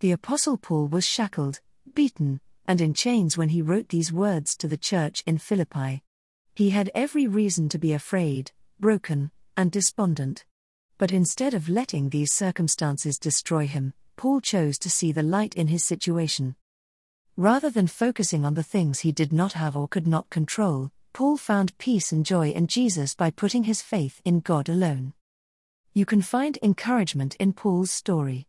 The Apostle Paul was shackled, beaten, and in chains when he wrote these words to the church in Philippi. He had every reason to be afraid, broken, and despondent. But instead of letting these circumstances destroy him, Paul chose to see the light in his situation. Rather than focusing on the things he did not have or could not control, Paul found peace and joy in Jesus by putting his faith in God alone. You can find encouragement in Paul's story.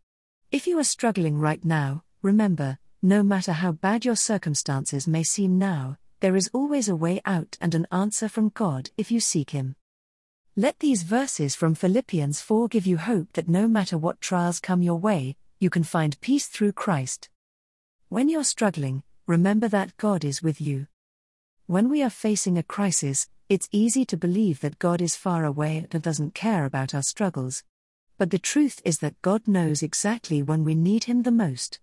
If you are struggling right now, remember, no matter how bad your circumstances may seem now, there is always a way out and an answer from God if you seek Him. Let these verses from Philippians 4 give you hope that no matter what trials come your way, you can find peace through Christ. When you're struggling, remember that God is with you. When we are facing a crisis, it's easy to believe that God is far away and doesn't care about our struggles. But the truth is that God knows exactly when we need Him the most.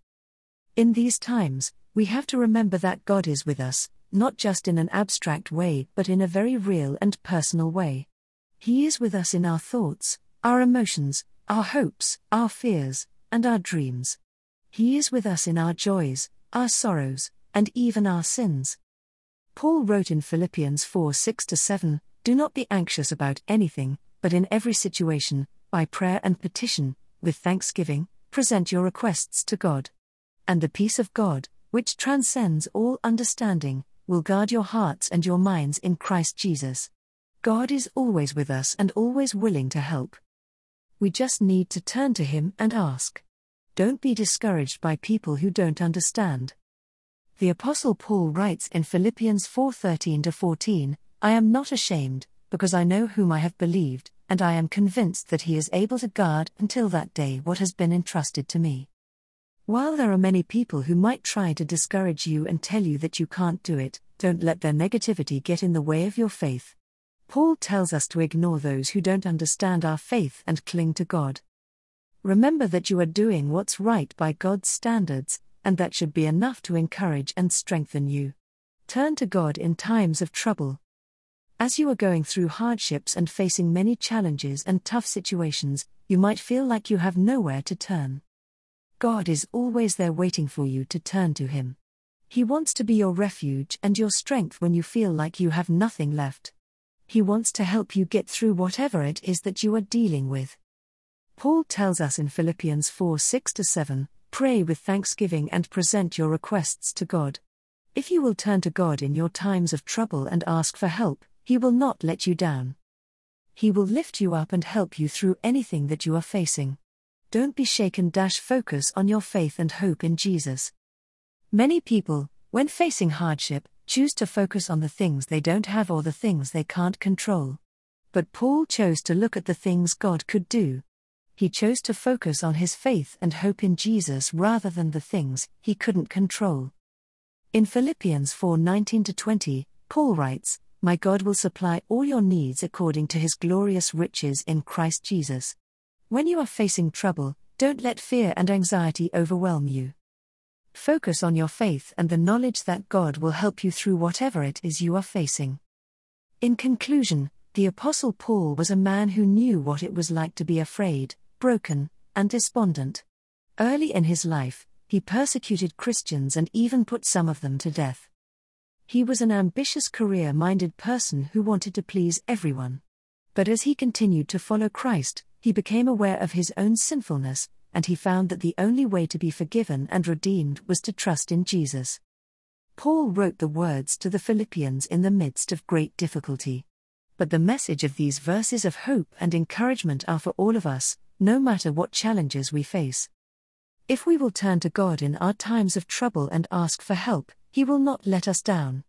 In these times, we have to remember that God is with us, not just in an abstract way, but in a very real and personal way. He is with us in our thoughts, our emotions, our hopes, our fears, and our dreams. He is with us in our joys, our sorrows, and even our sins. Paul wrote in Philippians 4 6 7 Do not be anxious about anything, but in every situation, by prayer and petition, with thanksgiving, present your requests to God. And the peace of God, which transcends all understanding, will guard your hearts and your minds in Christ Jesus. God is always with us and always willing to help. We just need to turn to Him and ask. Don't be discouraged by people who don't understand. The Apostle Paul writes in Philippians 4:13 14, I am not ashamed, because I know whom I have believed, and I am convinced that he is able to guard until that day what has been entrusted to me. While there are many people who might try to discourage you and tell you that you can't do it, don't let their negativity get in the way of your faith. Paul tells us to ignore those who don't understand our faith and cling to God. Remember that you are doing what's right by God's standards, and that should be enough to encourage and strengthen you. Turn to God in times of trouble. As you are going through hardships and facing many challenges and tough situations, you might feel like you have nowhere to turn. God is always there waiting for you to turn to Him. He wants to be your refuge and your strength when you feel like you have nothing left. He wants to help you get through whatever it is that you are dealing with. Paul tells us in Philippians 4 6 7 Pray with thanksgiving and present your requests to God. If you will turn to God in your times of trouble and ask for help, He will not let you down. He will lift you up and help you through anything that you are facing. Don't be shaken. Dash focus on your faith and hope in Jesus. Many people, when facing hardship, choose to focus on the things they don't have or the things they can't control. But Paul chose to look at the things God could do. He chose to focus on his faith and hope in Jesus rather than the things he couldn't control. In Philippians 4 19 20, Paul writes, My God will supply all your needs according to his glorious riches in Christ Jesus. When you are facing trouble, don't let fear and anxiety overwhelm you. Focus on your faith and the knowledge that God will help you through whatever it is you are facing. In conclusion, the Apostle Paul was a man who knew what it was like to be afraid, broken, and despondent. Early in his life, he persecuted Christians and even put some of them to death. He was an ambitious career minded person who wanted to please everyone. But as he continued to follow Christ, he became aware of his own sinfulness, and he found that the only way to be forgiven and redeemed was to trust in Jesus. Paul wrote the words to the Philippians in the midst of great difficulty. But the message of these verses of hope and encouragement are for all of us, no matter what challenges we face. If we will turn to God in our times of trouble and ask for help, He will not let us down.